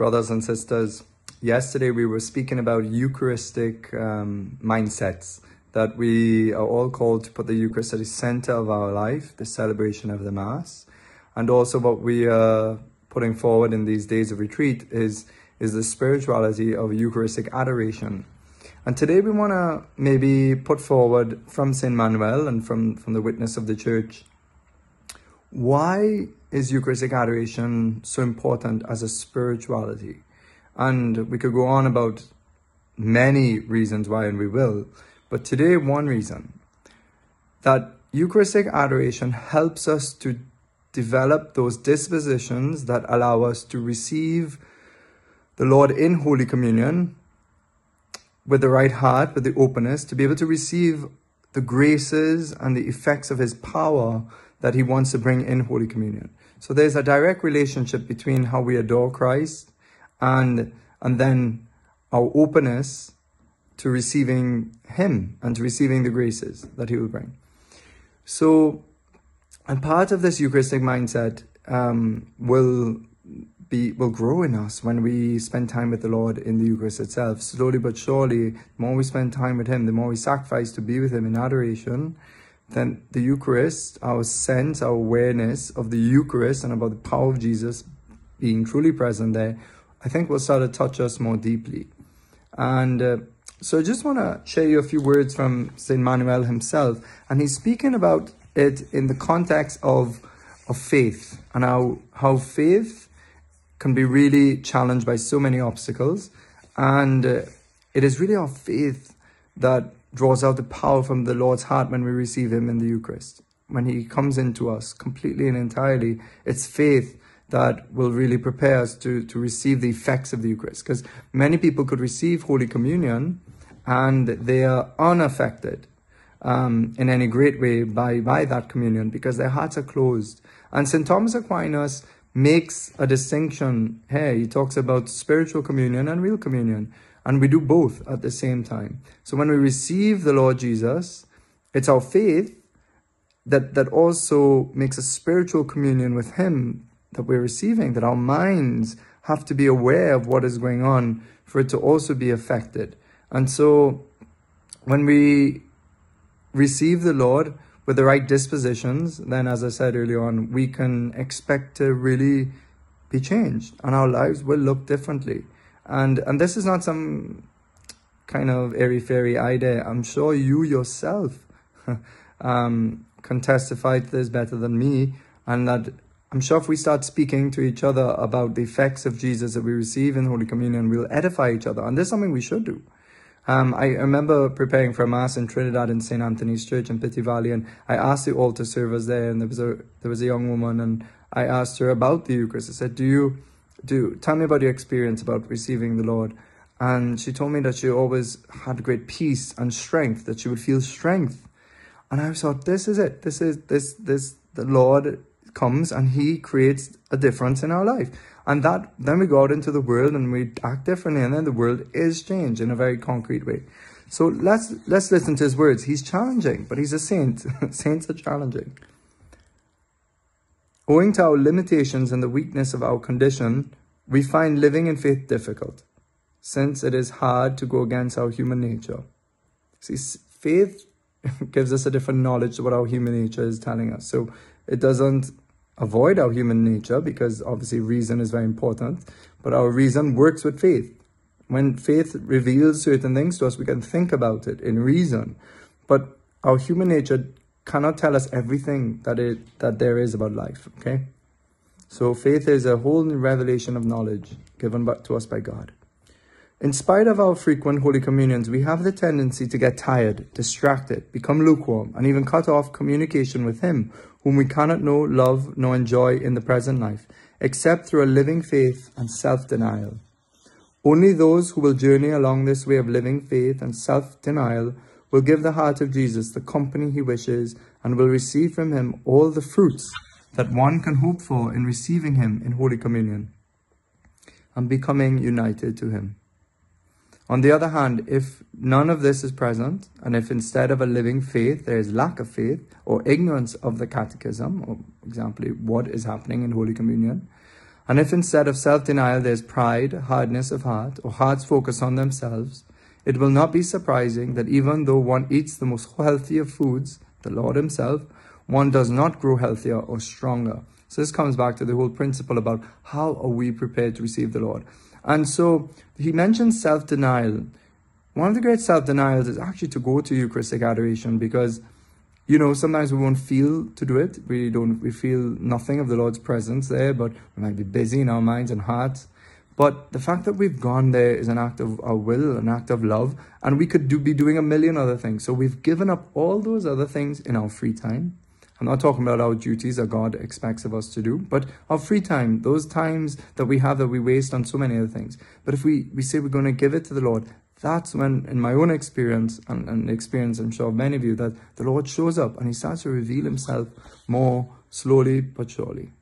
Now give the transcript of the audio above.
brothers and sisters. Yesterday we were speaking about Eucharistic um, mindsets, that we are all called to put the Eucharist at the center of our life, the celebration of the Mass. And also what we are putting forward in these days of retreat is, is the spirituality of Eucharistic adoration. And today we want to maybe put forward from St. Manuel and from, from the witness of the church, why is Eucharistic adoration so important as a spirituality? And we could go on about many reasons why, and we will. But today, one reason that Eucharistic adoration helps us to develop those dispositions that allow us to receive the Lord in Holy Communion with the right heart, with the openness, to be able to receive the graces and the effects of His power that He wants to bring in Holy Communion. So there's a direct relationship between how we adore Christ and and then our openness to receiving Him and to receiving the graces that He will bring. So, and part of this Eucharistic mindset um, will be will grow in us when we spend time with the Lord in the Eucharist itself. Slowly but surely, the more we spend time with Him, the more we sacrifice to be with Him in adoration, then the Eucharist, our sense, our awareness of the Eucharist and about the power of Jesus being truly present there, I think will start to touch us more deeply. And uh, so I just want to share you a few words from St. Manuel himself. And he's speaking about it in the context of, of faith and how, how faith can be really challenged by so many obstacles. And uh, it is really our faith that draws out the power from the Lord's heart when we receive Him in the Eucharist. When He comes into us completely and entirely, it's faith that will really prepare us to, to receive the effects of the Eucharist. Because many people could receive Holy Communion and they are unaffected um, in any great way by, by that communion because their hearts are closed. And St. Thomas Aquinas makes a distinction here. He talks about spiritual communion and real communion. And we do both at the same time. So when we receive the Lord Jesus, it's our faith that, that also makes a spiritual communion with Him that we're receiving, that our minds have to be aware of what is going on for it to also be affected. And so when we receive the Lord with the right dispositions, then as I said earlier on, we can expect to really be changed and our lives will look differently. And and this is not some kind of airy fairy idea. I'm sure you yourself um, can testify to this better than me, and that I'm sure if we start speaking to each other about the effects of Jesus that we receive in Holy Communion, we'll edify each other, and this is something we should do. Um, I remember preparing for a mass in Trinidad in St Anthony's Church in Petit Valley, and I asked the altar servers there, and there was a there was a young woman, and I asked her about the Eucharist. I said, "Do you do tell me about your experience about receiving the Lord. And she told me that she always had great peace and strength, that she would feel strength. And I thought, this is it. This is this this the Lord comes and He creates a difference in our life. And that then we go out into the world and we act differently, and then the world is changed in a very concrete way. So let's let's listen to his words. He's challenging, but he's a saint. Saints are challenging. Owing to our limitations and the weakness of our condition, we find living in faith difficult, since it is hard to go against our human nature. See, faith gives us a different knowledge to what our human nature is telling us. So it doesn't avoid our human nature because obviously reason is very important, but our reason works with faith. When faith reveals certain things to us, we can think about it in reason. But our human nature cannot tell us everything that it that there is about life. Okay, so faith is a whole new revelation of knowledge given to us by God. In spite of our frequent Holy Communions, we have the tendency to get tired, distracted, become lukewarm, and even cut off communication with Him, whom we cannot know, love, nor enjoy in the present life, except through a living faith and self denial. Only those who will journey along this way of living faith and self denial will give the heart of Jesus the company he wishes and will receive from him all the fruits that one can hope for in receiving him in Holy Communion and becoming united to him. On the other hand, if none of this is present, and if instead of a living faith there is lack of faith or ignorance of the catechism, or example, what is happening in Holy Communion, And if instead of self denial there's pride, hardness of heart, or hearts focus on themselves, it will not be surprising that even though one eats the most healthy of foods, the Lord Himself, one does not grow healthier or stronger. So this comes back to the whole principle about how are we prepared to receive the Lord. And so he mentions self denial. One of the great self denials is actually to go to Eucharistic adoration because, you know, sometimes we won't feel to do it. We don't, we feel nothing of the Lord's presence there, but we might be busy in our minds and hearts. But the fact that we've gone there is an act of our will, an act of love, and we could do, be doing a million other things. So we've given up all those other things in our free time. I'm not talking about our duties that God expects of us to do, but our free time, those times that we have that we waste on so many other things. But if we, we say we're going to give it to the Lord, that's when, in my own experience, and, and experience, I'm sure of many of you, that the Lord shows up and He starts to reveal Himself more slowly but surely.